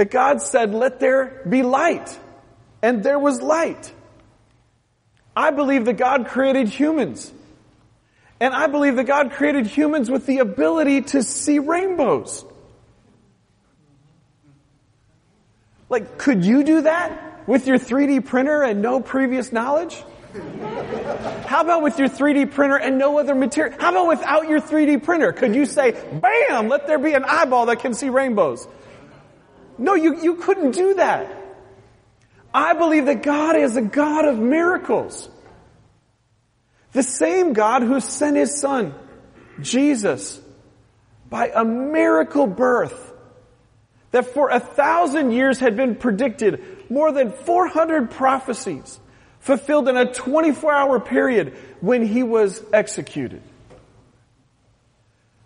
that God said, let there be light. And there was light. I believe that God created humans. And I believe that God created humans with the ability to see rainbows. Like, could you do that with your 3D printer and no previous knowledge? How about with your 3D printer and no other material? How about without your 3D printer? Could you say, bam, let there be an eyeball that can see rainbows? No, you, you couldn't do that. I believe that God is a God of miracles. The same God who sent His Son, Jesus, by a miracle birth that for a thousand years had been predicted, more than 400 prophecies fulfilled in a 24 hour period when He was executed.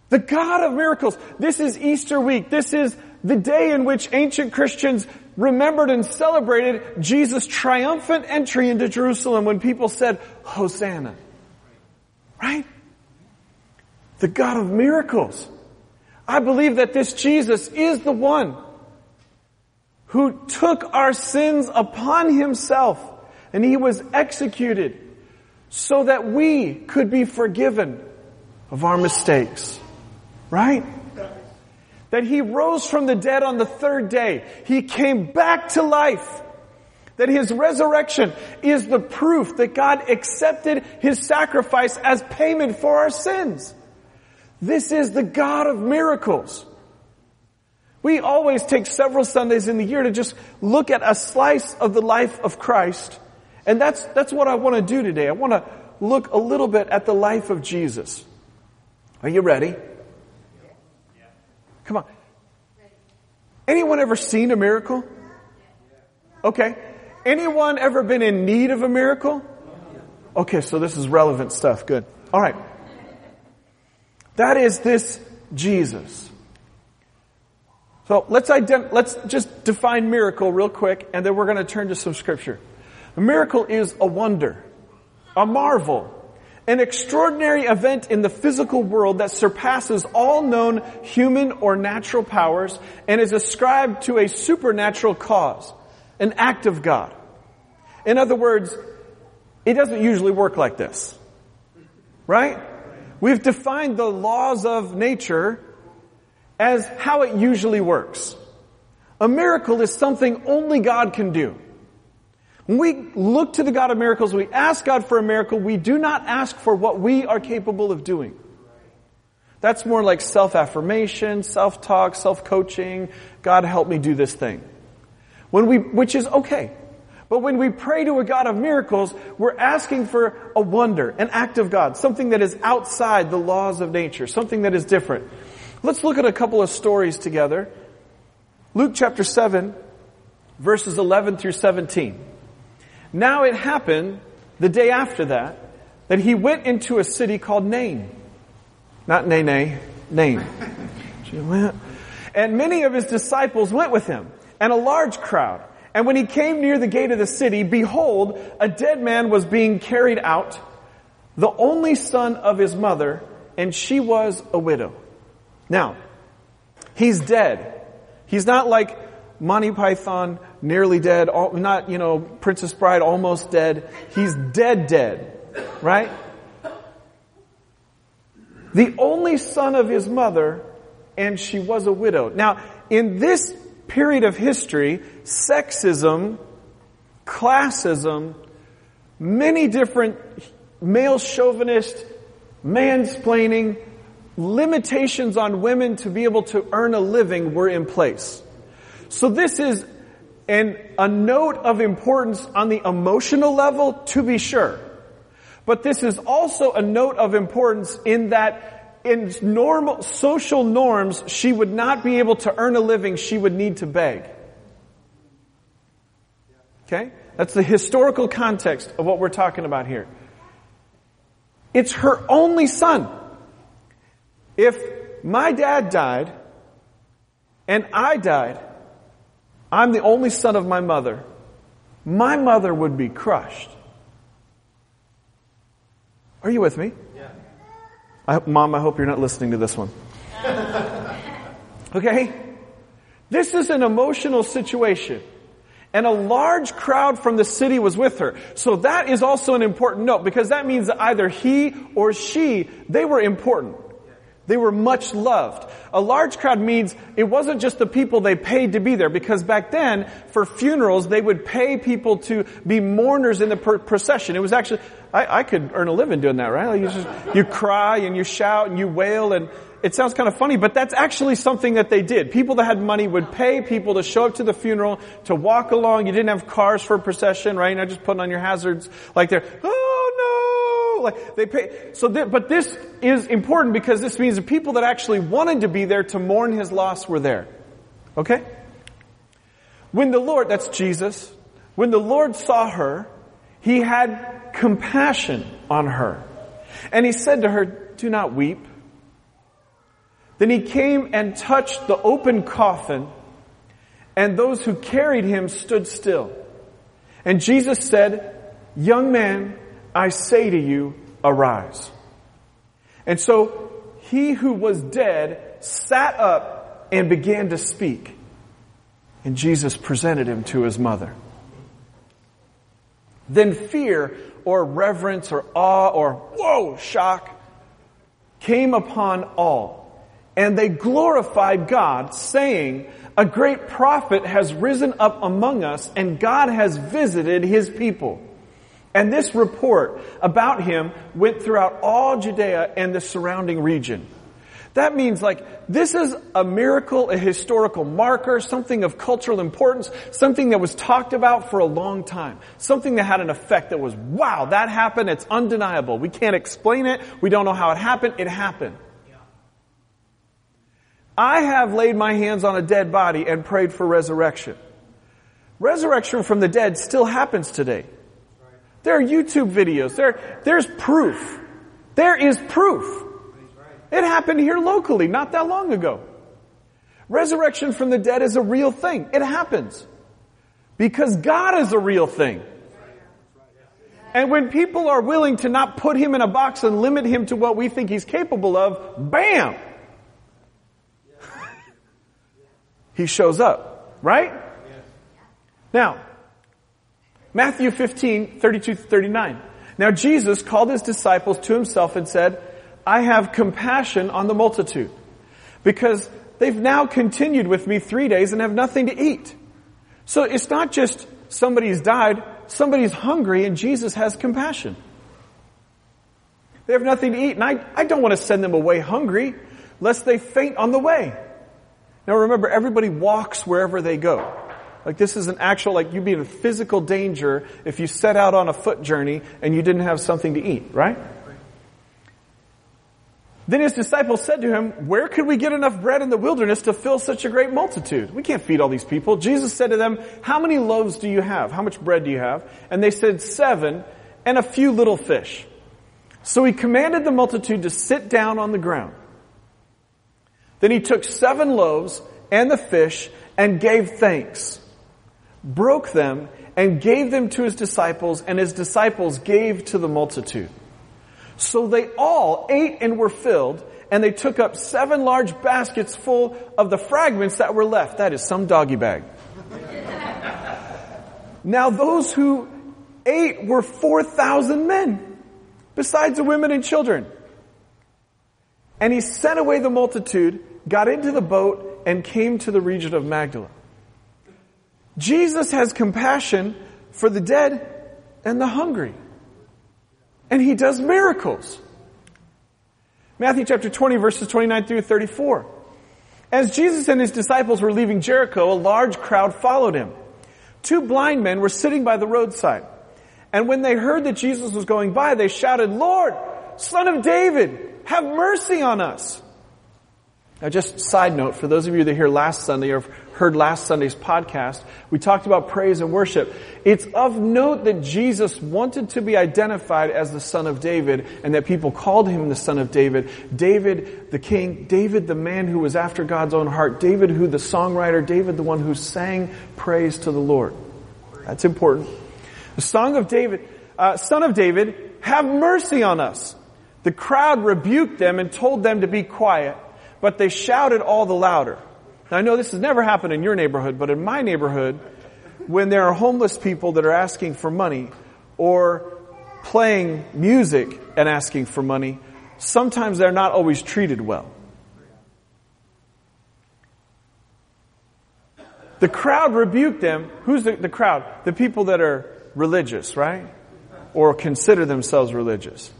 The God of miracles. This is Easter week. This is the day in which ancient Christians remembered and celebrated Jesus' triumphant entry into Jerusalem when people said, Hosanna. Right? The God of miracles. I believe that this Jesus is the one who took our sins upon himself and he was executed so that we could be forgiven of our mistakes. Right? That he rose from the dead on the third day. He came back to life. That his resurrection is the proof that God accepted his sacrifice as payment for our sins. This is the God of miracles. We always take several Sundays in the year to just look at a slice of the life of Christ. And that's, that's what I want to do today. I want to look a little bit at the life of Jesus. Are you ready? Come on. Anyone ever seen a miracle? Okay. Anyone ever been in need of a miracle? Okay, so this is relevant stuff. Good. All right. That is this Jesus. So let's ident- let's just define miracle real quick and then we're going to turn to some scripture. A miracle is a wonder, a marvel, an extraordinary event in the physical world that surpasses all known human or natural powers and is ascribed to a supernatural cause, an act of God. In other words, it doesn't usually work like this. Right? We've defined the laws of nature as how it usually works. A miracle is something only God can do. When we look to the God of miracles, we ask God for a miracle, we do not ask for what we are capable of doing. That's more like self-affirmation, self-talk, self-coaching. God help me do this thing. When we, which is okay. But when we pray to a God of miracles, we're asking for a wonder, an act of God, something that is outside the laws of nature, something that is different. Let's look at a couple of stories together. Luke chapter 7, verses 11 through 17. Now it happened the day after that that he went into a city called Nain. Not Nene, Nain. Eh? And many of his disciples went with him, and a large crowd. And when he came near the gate of the city, behold, a dead man was being carried out, the only son of his mother, and she was a widow. Now, he's dead. He's not like Monty Python, nearly dead, not, you know, Princess Bride, almost dead. He's dead, dead. Right? The only son of his mother, and she was a widow. Now, in this period of history, sexism, classism, many different male chauvinist, mansplaining, limitations on women to be able to earn a living were in place. So this is an, a note of importance on the emotional level to be sure. But this is also a note of importance in that in normal social norms, she would not be able to earn a living, she would need to beg. Okay? That's the historical context of what we're talking about here. It's her only son. If my dad died and I died, I'm the only son of my mother. My mother would be crushed. Are you with me? Yeah. I, Mom, I hope you're not listening to this one. okay? This is an emotional situation. And a large crowd from the city was with her. So that is also an important note because that means that either he or she, they were important. They were much loved. A large crowd means it wasn't just the people they paid to be there because back then, for funerals, they would pay people to be mourners in the procession. It was actually, I, I could earn a living doing that, right? Like you, just, you cry and you shout and you wail and it sounds kind of funny, but that's actually something that they did. People that had money would pay people to show up to the funeral, to walk along. You didn't have cars for a procession, right? You're not just putting on your hazards like they're, oh they pay. So, th- but this is important because this means the people that actually wanted to be there to mourn his loss were there. Okay? When the Lord, that's Jesus, when the Lord saw her, he had compassion on her. And he said to her, do not weep. Then he came and touched the open coffin, and those who carried him stood still. And Jesus said, Young man, I say to you, arise. And so he who was dead sat up and began to speak. And Jesus presented him to his mother. Then fear or reverence or awe or whoa, shock came upon all and they glorified God, saying, A great prophet has risen up among us, and God has visited his people. And this report about him went throughout all Judea and the surrounding region. That means like, this is a miracle, a historical marker, something of cultural importance, something that was talked about for a long time. Something that had an effect that was, wow, that happened, it's undeniable. We can't explain it, we don't know how it happened, it happened. I have laid my hands on a dead body and prayed for resurrection. Resurrection from the dead still happens today. There are YouTube videos. There, there's proof. There is proof. It happened here locally not that long ago. Resurrection from the dead is a real thing. It happens. Because God is a real thing. And when people are willing to not put him in a box and limit him to what we think he's capable of, bam! he shows up, right? Now, Matthew 15, 32 39. Now Jesus called his disciples to himself and said, I have compassion on the multitude because they've now continued with me three days and have nothing to eat. So it's not just somebody's died, somebody's hungry and Jesus has compassion. They have nothing to eat and I, I don't want to send them away hungry lest they faint on the way. Now remember, everybody walks wherever they go. Like this is an actual, like you'd be in physical danger if you set out on a foot journey and you didn't have something to eat, right? Then his disciples said to him, where could we get enough bread in the wilderness to fill such a great multitude? We can't feed all these people. Jesus said to them, how many loaves do you have? How much bread do you have? And they said seven and a few little fish. So he commanded the multitude to sit down on the ground. Then he took seven loaves and the fish and gave thanks, broke them, and gave them to his disciples, and his disciples gave to the multitude. So they all ate and were filled, and they took up seven large baskets full of the fragments that were left. That is some doggy bag. now those who ate were 4,000 men, besides the women and children. And he sent away the multitude got into the boat and came to the region of Magdala. Jesus has compassion for the dead and the hungry. And he does miracles. Matthew chapter 20 verses 29 through 34. As Jesus and his disciples were leaving Jericho, a large crowd followed him. Two blind men were sitting by the roadside. And when they heard that Jesus was going by, they shouted, Lord, son of David, have mercy on us. Now just side note, for those of you that hear last Sunday or heard last Sunday's podcast, we talked about praise and worship. It's of note that Jesus wanted to be identified as the son of David and that people called him the son of David. David the king, David the man who was after God's own heart, David who the songwriter, David the one who sang praise to the Lord. That's important. The song of David, uh, son of David, have mercy on us. The crowd rebuked them and told them to be quiet but they shouted all the louder. Now, I know this has never happened in your neighborhood, but in my neighborhood, when there are homeless people that are asking for money or playing music and asking for money, sometimes they're not always treated well. The crowd rebuked them. Who's the, the crowd? The people that are religious, right? Or consider themselves religious.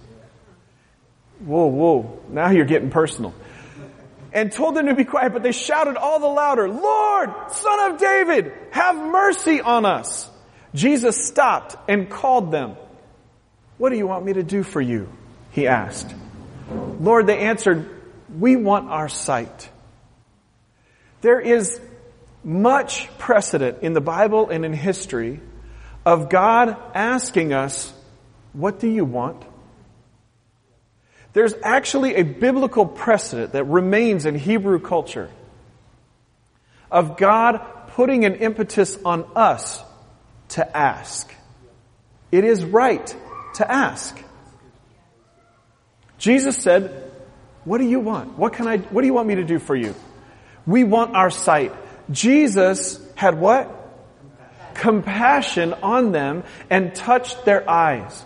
Whoa, whoa. Now you're getting personal. And told them to be quiet, but they shouted all the louder, Lord, son of David, have mercy on us. Jesus stopped and called them. What do you want me to do for you? He asked. Lord, they answered, we want our sight. There is much precedent in the Bible and in history of God asking us, what do you want? There's actually a biblical precedent that remains in Hebrew culture of God putting an impetus on us to ask. It is right to ask. Jesus said, what do you want? What can I, what do you want me to do for you? We want our sight. Jesus had what? Compassion on them and touched their eyes.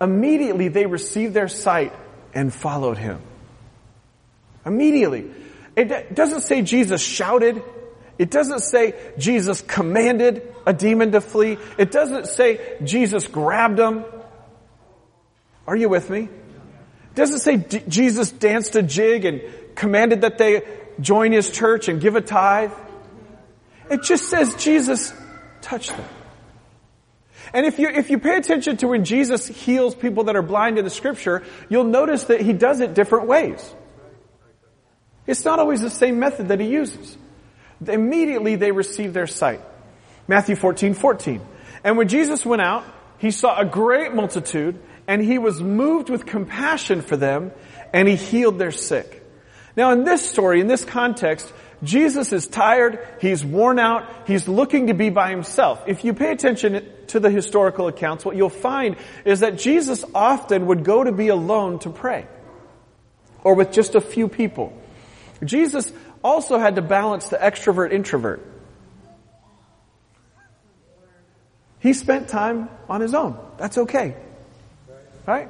Immediately they received their sight and followed him. Immediately. It doesn't say Jesus shouted. It doesn't say Jesus commanded a demon to flee. It doesn't say Jesus grabbed them. Are you with me? It doesn't say D- Jesus danced a jig and commanded that they join his church and give a tithe. It just says Jesus touched them. And if you, if you pay attention to when Jesus heals people that are blind in the scripture, you'll notice that he does it different ways. It's not always the same method that he uses. Immediately they receive their sight. Matthew 14, 14. And when Jesus went out, he saw a great multitude and he was moved with compassion for them and he healed their sick. Now in this story, in this context, Jesus is tired, he's worn out, he's looking to be by himself. If you pay attention to the historical accounts, what you'll find is that Jesus often would go to be alone to pray. Or with just a few people. Jesus also had to balance the extrovert introvert. He spent time on his own. That's okay. Right?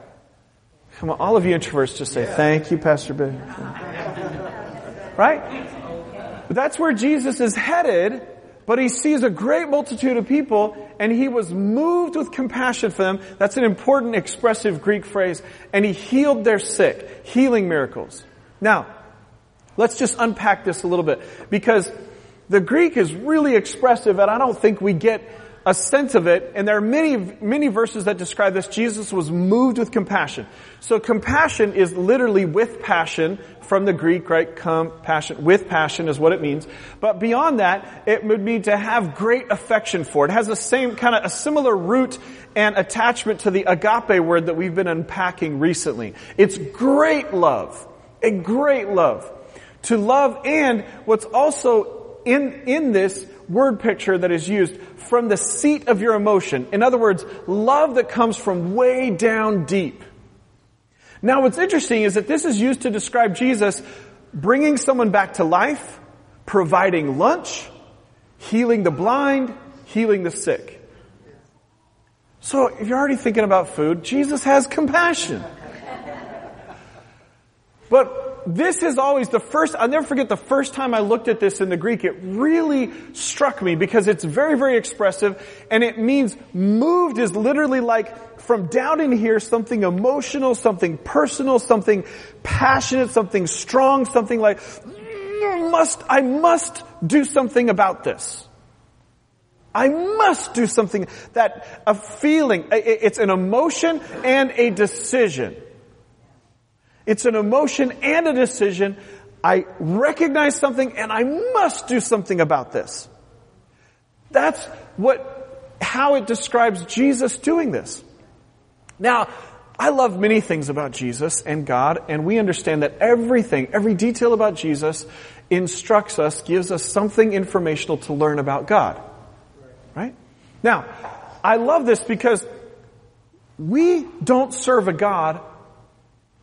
Come on, all of you introverts just say, thank you, Pastor Ben. Right? But that's where Jesus is headed, but he sees a great multitude of people and he was moved with compassion for them. That's an important expressive Greek phrase. And he healed their sick. Healing miracles. Now, let's just unpack this a little bit because the Greek is really expressive and I don't think we get a sense of it, and there are many, many verses that describe this. Jesus was moved with compassion. So compassion is literally with passion from the Greek, right? Compassion, with passion is what it means. But beyond that, it would mean to have great affection for. It has the same kind of a similar root and attachment to the agape word that we've been unpacking recently. It's great love. A great love. To love and what's also in, in this word picture that is used from the seat of your emotion. In other words, love that comes from way down deep. Now what's interesting is that this is used to describe Jesus bringing someone back to life, providing lunch, healing the blind, healing the sick. So if you're already thinking about food, Jesus has compassion. But this is always the first, I'll never forget the first time I looked at this in the Greek, it really struck me because it's very, very expressive and it means moved is literally like from down in here, something emotional, something personal, something passionate, something strong, something like, must, I must do something about this. I must do something that a feeling, it's an emotion and a decision. It's an emotion and a decision. I recognize something and I must do something about this. That's what, how it describes Jesus doing this. Now, I love many things about Jesus and God, and we understand that everything, every detail about Jesus instructs us, gives us something informational to learn about God. Right? Now, I love this because we don't serve a God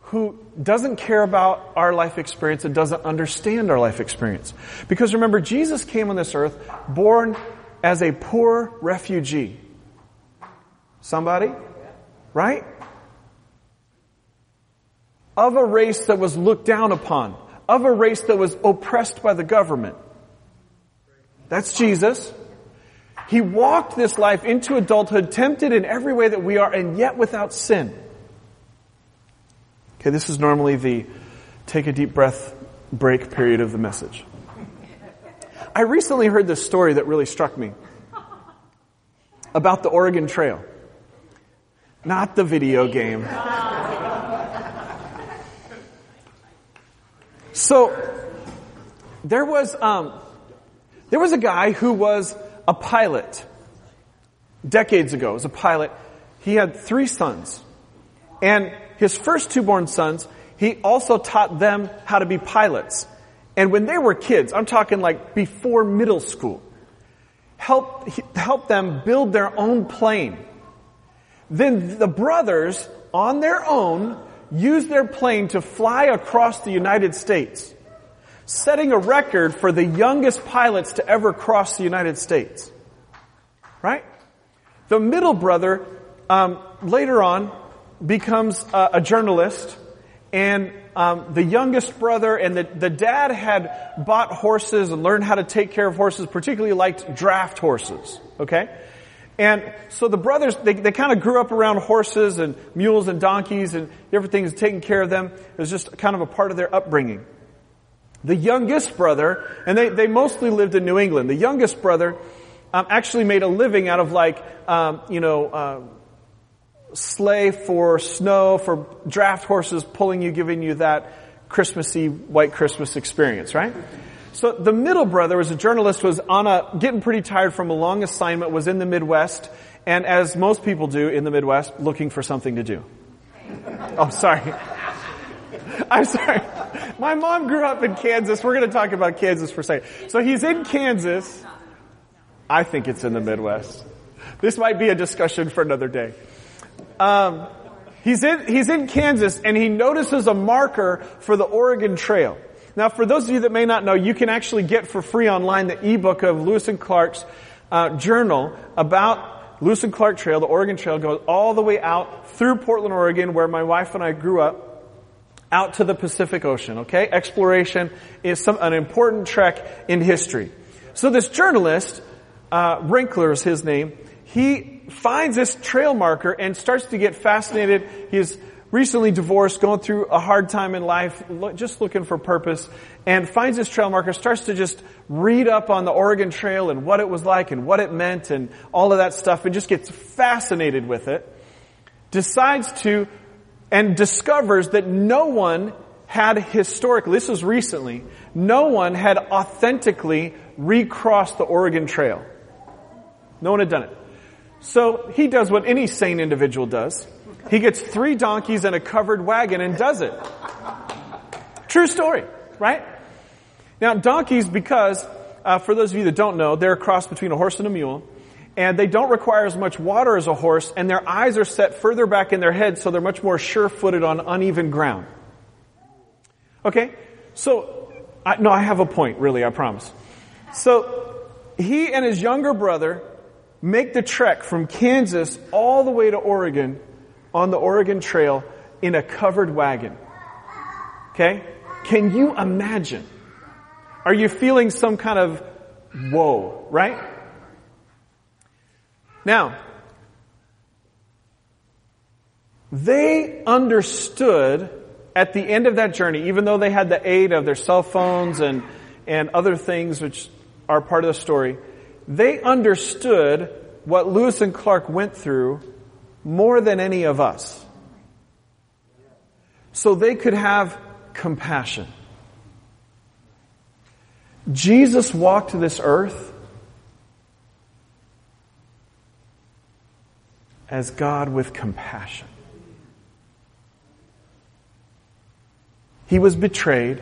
who doesn't care about our life experience and doesn't understand our life experience. Because remember, Jesus came on this earth born as a poor refugee. Somebody? Right? Of a race that was looked down upon. Of a race that was oppressed by the government. That's Jesus. He walked this life into adulthood, tempted in every way that we are, and yet without sin. Okay, this is normally the take a deep breath break period of the message. I recently heard this story that really struck me about the Oregon Trail. Not the video game. So, there was, um, there was a guy who was a pilot decades ago. Was a pilot. He had three sons. And his first two born sons, he also taught them how to be pilots. And when they were kids, I'm talking like before middle school, help, help them build their own plane. Then the brothers, on their own, used their plane to fly across the United States, setting a record for the youngest pilots to ever cross the United States. Right? The middle brother, um, later on, becomes a, a journalist, and um, the youngest brother and the, the dad had bought horses and learned how to take care of horses, particularly liked draft horses. Okay? And so the brothers, they, they kind of grew up around horses and mules and donkeys and everything is taking care of them. It was just kind of a part of their upbringing. The youngest brother, and they, they mostly lived in New England, the youngest brother um, actually made a living out of like, um, you know, uh, sleigh for snow, for draft horses pulling you, giving you that Christmassy white Christmas experience, right? So the middle brother was a journalist, was on a, getting pretty tired from a long assignment, was in the Midwest, and as most people do in the Midwest, looking for something to do. Oh, sorry. I'm sorry. My mom grew up in Kansas. We're going to talk about Kansas for a second. So he's in Kansas. I think it's in the Midwest. This might be a discussion for another day. Um, he's in, he's in Kansas and he notices a marker for the Oregon Trail. Now, for those of you that may not know, you can actually get for free online the ebook of Lewis and Clark's uh, journal about Lewis and Clark Trail. The Oregon Trail goes all the way out through Portland, Oregon, where my wife and I grew up, out to the Pacific Ocean. Okay, exploration is some an important trek in history. So this journalist, uh, Rinker is his name. He finds this trail marker and starts to get fascinated. He's recently divorced, going through a hard time in life, just looking for purpose, and finds this trail marker, starts to just read up on the Oregon Trail and what it was like and what it meant and all of that stuff and just gets fascinated with it. Decides to, and discovers that no one had historically, this was recently, no one had authentically recrossed the Oregon Trail. No one had done it. So he does what any sane individual does. He gets three donkeys and a covered wagon and does it. True story, right? Now, donkeys, because, uh, for those of you that don't know, they're a cross between a horse and a mule, and they don't require as much water as a horse, and their eyes are set further back in their head, so they're much more sure-footed on uneven ground. Okay? So, I, no, I have a point, really, I promise. So, he and his younger brother make the trek from Kansas all the way to Oregon on the Oregon Trail in a covered wagon. Okay? Can you imagine? Are you feeling some kind of whoa, right? Now, they understood at the end of that journey, even though they had the aid of their cell phones and, and other things which are part of the story, they understood what Lewis and Clark went through more than any of us. So they could have compassion. Jesus walked to this earth as God with compassion. He was betrayed,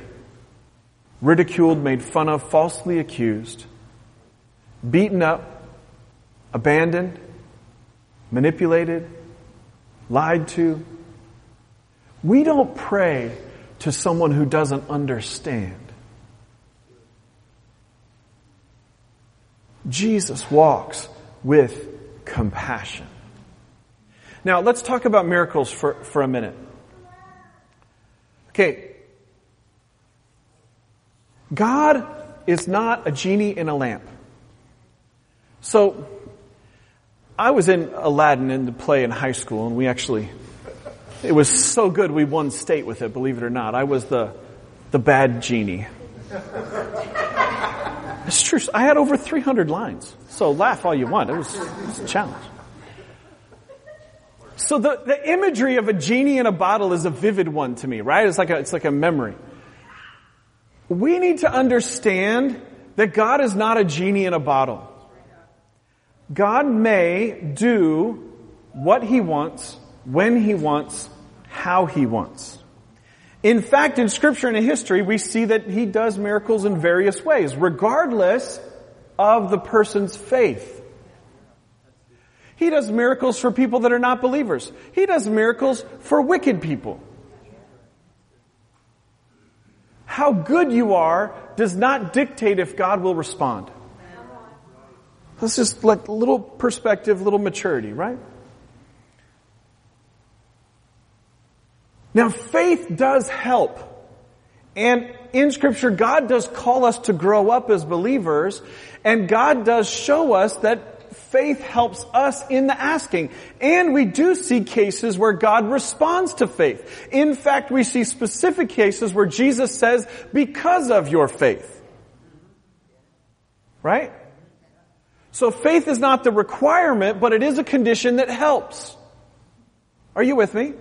ridiculed, made fun of, falsely accused, beaten up, abandoned, manipulated, lied to. We don't pray to someone who doesn't understand. Jesus walks with compassion. Now, let's talk about miracles for, for a minute. Okay. God is not a genie in a lamp. So, I was in Aladdin in the play in high school, and we actually, it was so good we won state with it, believe it or not. I was the, the bad genie. It's true. I had over 300 lines. So laugh all you want. It was, it was a challenge. So the, the imagery of a genie in a bottle is a vivid one to me, right? It's like a, it's like a memory. We need to understand that God is not a genie in a bottle. God may do what He wants, when He wants, how He wants. In fact, in scripture and in history, we see that He does miracles in various ways, regardless of the person's faith. He does miracles for people that are not believers. He does miracles for wicked people. How good you are does not dictate if God will respond. That's just like a little perspective, little maturity, right? Now faith does help. And in scripture, God does call us to grow up as believers, and God does show us that faith helps us in the asking. And we do see cases where God responds to faith. In fact, we see specific cases where Jesus says, because of your faith. Right? So faith is not the requirement, but it is a condition that helps. Are you with me?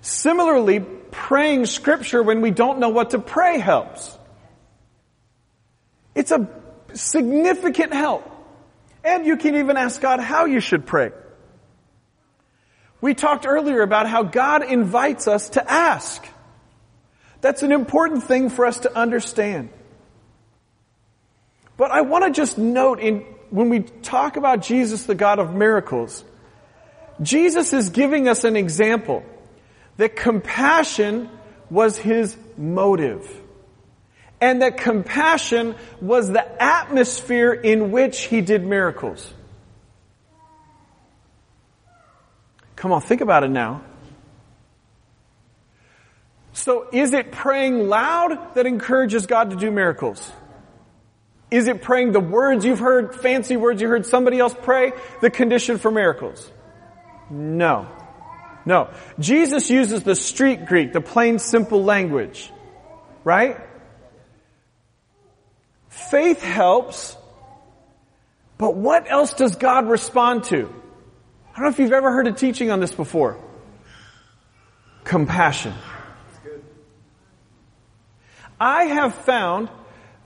Similarly, praying scripture when we don't know what to pray helps. It's a significant help. And you can even ask God how you should pray. We talked earlier about how God invites us to ask. That's an important thing for us to understand. But I want to just note in, when we talk about Jesus, the God of miracles, Jesus is giving us an example that compassion was his motive and that compassion was the atmosphere in which he did miracles. Come on, think about it now. So is it praying loud that encourages God to do miracles? Is it praying the words you've heard, fancy words you heard somebody else pray, the condition for miracles? No. No. Jesus uses the street Greek, the plain simple language. Right? Faith helps, but what else does God respond to? I don't know if you've ever heard a teaching on this before. Compassion. I have found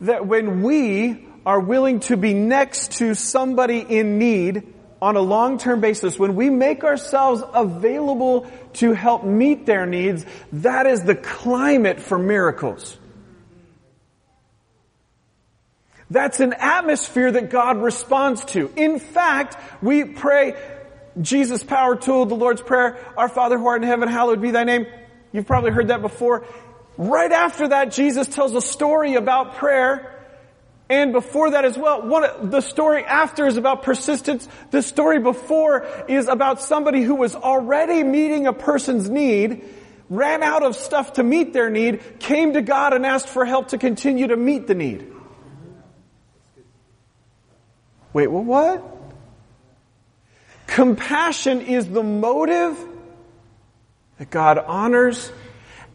that when we are willing to be next to somebody in need on a long-term basis, when we make ourselves available to help meet their needs, that is the climate for miracles. That's an atmosphere that God responds to. In fact, we pray Jesus' power tool, the Lord's Prayer, Our Father who art in heaven, hallowed be thy name. You've probably heard that before. Right after that, Jesus tells a story about prayer. And before that as well, one, the story after is about persistence. The story before is about somebody who was already meeting a person's need, ran out of stuff to meet their need, came to God and asked for help to continue to meet the need. Wait, well, what? Compassion is the motive that God honors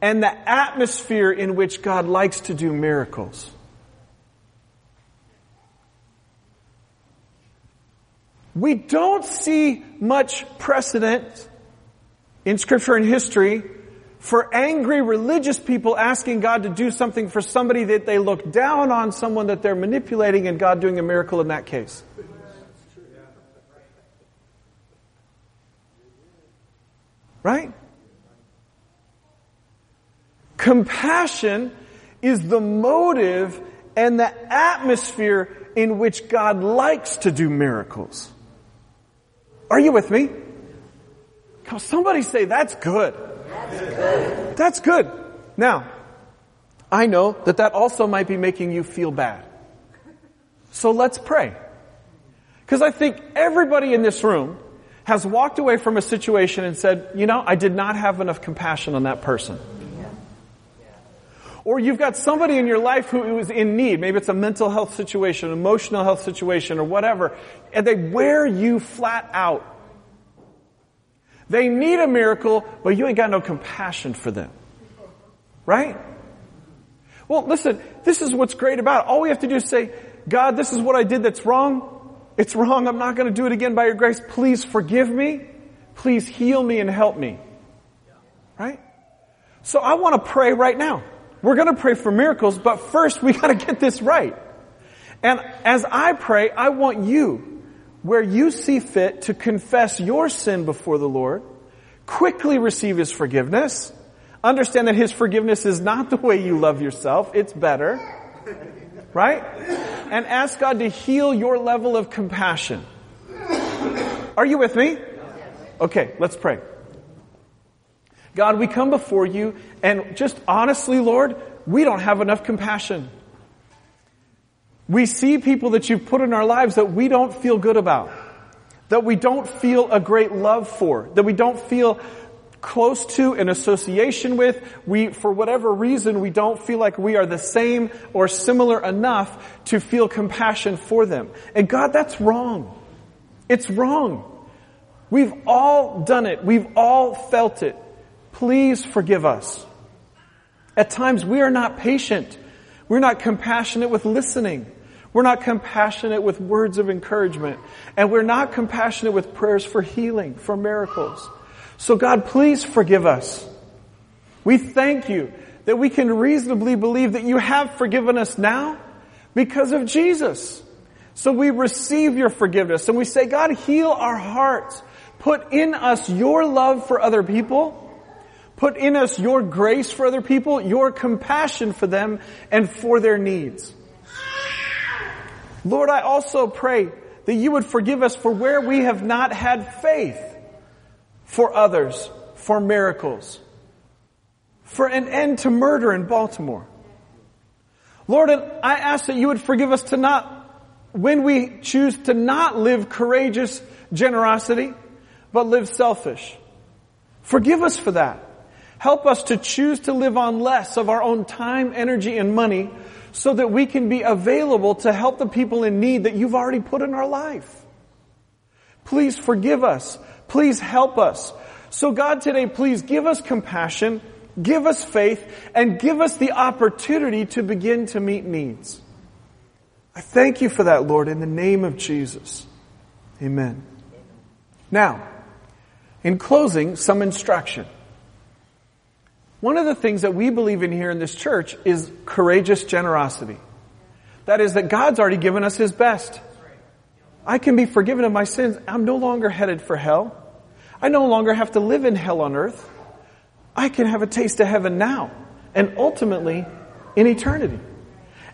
and the atmosphere in which God likes to do miracles. We don't see much precedent in scripture and history for angry religious people asking God to do something for somebody that they look down on, someone that they're manipulating, and God doing a miracle in that case. Right? Compassion is the motive and the atmosphere in which God likes to do miracles. Are you with me? Come, somebody say that's good. That's good. Now, I know that that also might be making you feel bad. So let's pray. Because I think everybody in this room has walked away from a situation and said, you know, I did not have enough compassion on that person. Or you've got somebody in your life who is in need. Maybe it's a mental health situation, emotional health situation, or whatever. And they wear you flat out. They need a miracle, but you ain't got no compassion for them. Right? Well, listen, this is what's great about it. All we have to do is say, God, this is what I did that's wrong. It's wrong. I'm not going to do it again by your grace. Please forgive me. Please heal me and help me. Right? So I want to pray right now. We're going to pray for miracles, but first we got to get this right. And as I pray, I want you, where you see fit, to confess your sin before the Lord, quickly receive His forgiveness, understand that His forgiveness is not the way you love yourself, it's better, right? And ask God to heal your level of compassion. Are you with me? Okay, let's pray. God, we come before you and just honestly, Lord, we don't have enough compassion. We see people that you've put in our lives that we don't feel good about, that we don't feel a great love for, that we don't feel close to an association with. We, for whatever reason, we don't feel like we are the same or similar enough to feel compassion for them. And God, that's wrong. It's wrong. We've all done it. We've all felt it. Please forgive us. At times we are not patient. We're not compassionate with listening. We're not compassionate with words of encouragement. And we're not compassionate with prayers for healing, for miracles. So God, please forgive us. We thank you that we can reasonably believe that you have forgiven us now because of Jesus. So we receive your forgiveness and we say, God, heal our hearts. Put in us your love for other people Put in us your grace for other people, your compassion for them and for their needs. Lord, I also pray that you would forgive us for where we have not had faith for others, for miracles, for an end to murder in Baltimore. Lord, I ask that you would forgive us to not, when we choose to not live courageous generosity, but live selfish. Forgive us for that. Help us to choose to live on less of our own time, energy, and money so that we can be available to help the people in need that you've already put in our life. Please forgive us. Please help us. So God today, please give us compassion, give us faith, and give us the opportunity to begin to meet needs. I thank you for that, Lord, in the name of Jesus. Amen. Now, in closing, some instruction. One of the things that we believe in here in this church is courageous generosity. That is that God's already given us His best. I can be forgiven of my sins. I'm no longer headed for hell. I no longer have to live in hell on earth. I can have a taste of heaven now and ultimately in eternity.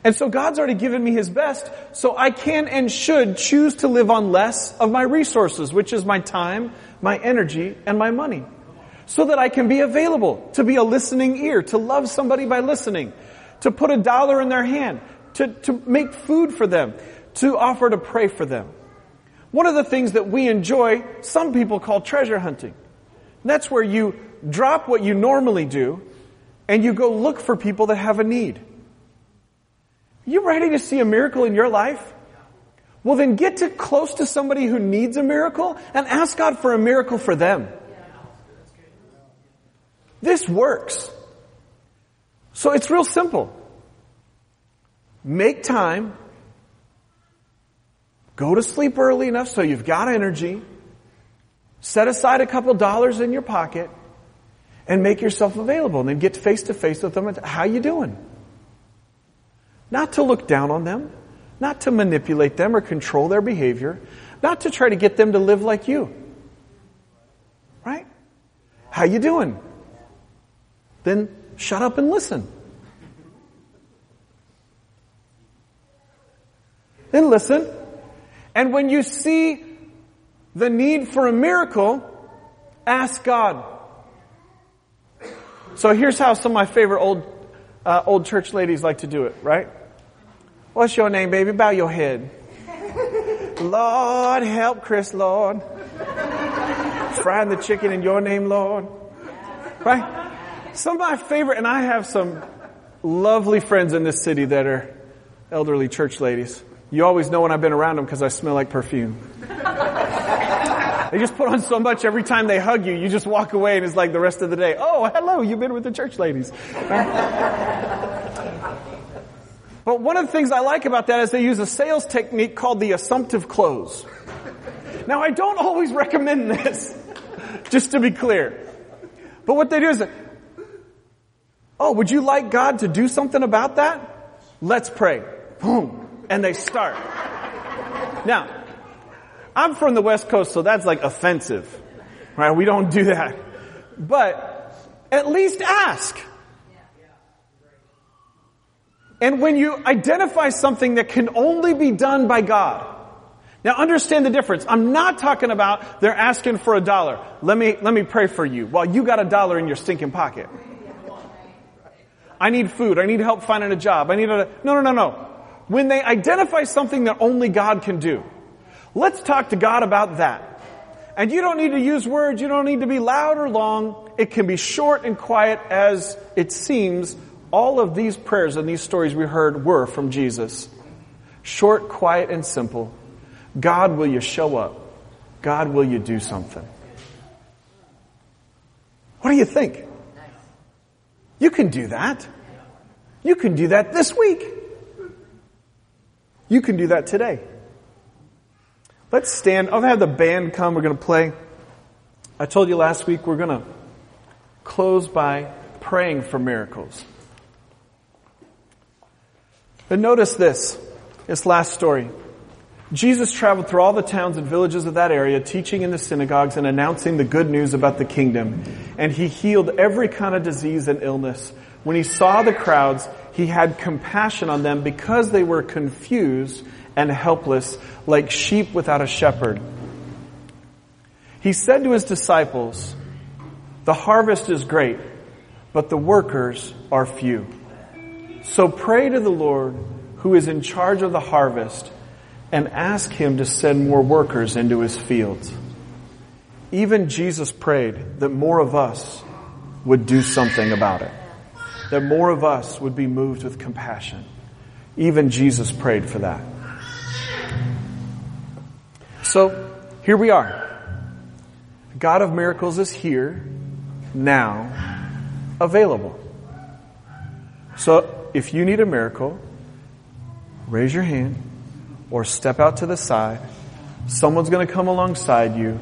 And so God's already given me His best, so I can and should choose to live on less of my resources, which is my time, my energy, and my money so that I can be available to be a listening ear, to love somebody by listening, to put a dollar in their hand, to, to make food for them, to offer to pray for them. One of the things that we enjoy, some people call treasure hunting. That's where you drop what you normally do and you go look for people that have a need. Are You ready to see a miracle in your life? Well then get to close to somebody who needs a miracle and ask God for a miracle for them. This works. So it's real simple. Make time. Go to sleep early enough so you've got energy. Set aside a couple dollars in your pocket and make yourself available and then get face to face with them and how you doing? Not to look down on them, not to manipulate them or control their behavior, not to try to get them to live like you. Right? How you doing? Then shut up and listen. Then listen. And when you see the need for a miracle, ask God, So here's how some of my favorite old, uh, old church ladies like to do it, right? What's your name, baby? Bow your head. Lord, help Chris, Lord. Frying the chicken in your name, Lord. Right? Some of my favorite, and I have some lovely friends in this city that are elderly church ladies. You always know when I've been around them because I smell like perfume. they just put on so much every time they hug you, you just walk away and it's like the rest of the day, oh, hello, you've been with the church ladies. but one of the things I like about that is they use a sales technique called the assumptive close. Now I don't always recommend this, just to be clear. But what they do is, oh, would you like God to do something about that? Let's pray. Boom. And they start. Now, I'm from the West Coast, so that's like offensive. Right? We don't do that. But at least ask. And when you identify something that can only be done by God, now understand the difference. I'm not talking about they're asking for a dollar. Let me, let me pray for you while you got a dollar in your stinking pocket. I need food. I need help finding a job. I need a, no, no, no, no. When they identify something that only God can do, let's talk to God about that. And you don't need to use words. You don't need to be loud or long. It can be short and quiet as it seems all of these prayers and these stories we heard were from Jesus. Short, quiet, and simple. God, will you show up? God, will you do something? What do you think? You can do that. You can do that this week. You can do that today. Let's stand. I'll have the band come. We're going to play. I told you last week we're going to close by praying for miracles. But notice this, this last story. Jesus traveled through all the towns and villages of that area, teaching in the synagogues and announcing the good news about the kingdom. And he healed every kind of disease and illness. When he saw the crowds, he had compassion on them because they were confused and helpless, like sheep without a shepherd. He said to his disciples, The harvest is great, but the workers are few. So pray to the Lord who is in charge of the harvest and ask him to send more workers into his fields. Even Jesus prayed that more of us would do something about it. That more of us would be moved with compassion. Even Jesus prayed for that. So, here we are. God of miracles is here, now, available. So, if you need a miracle, raise your hand or step out to the side. Someone's going to come alongside you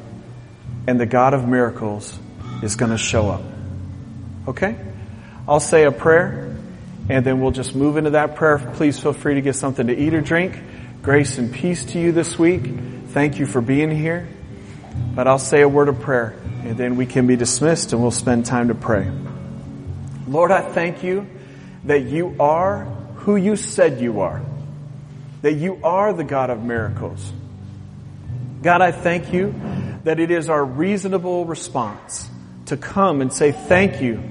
and the God of miracles is going to show up. Okay? I'll say a prayer and then we'll just move into that prayer. Please feel free to get something to eat or drink. Grace and peace to you this week. Thank you for being here. But I'll say a word of prayer and then we can be dismissed and we'll spend time to pray. Lord, I thank you that you are who you said you are that you are the God of miracles. God, I thank you that it is our reasonable response to come and say thank you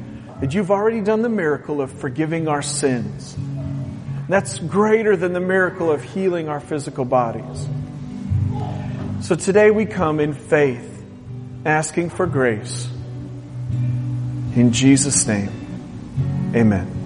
that you've already done the miracle of forgiving our sins. That's greater than the miracle of healing our physical bodies. So today we come in faith, asking for grace. In Jesus' name, amen.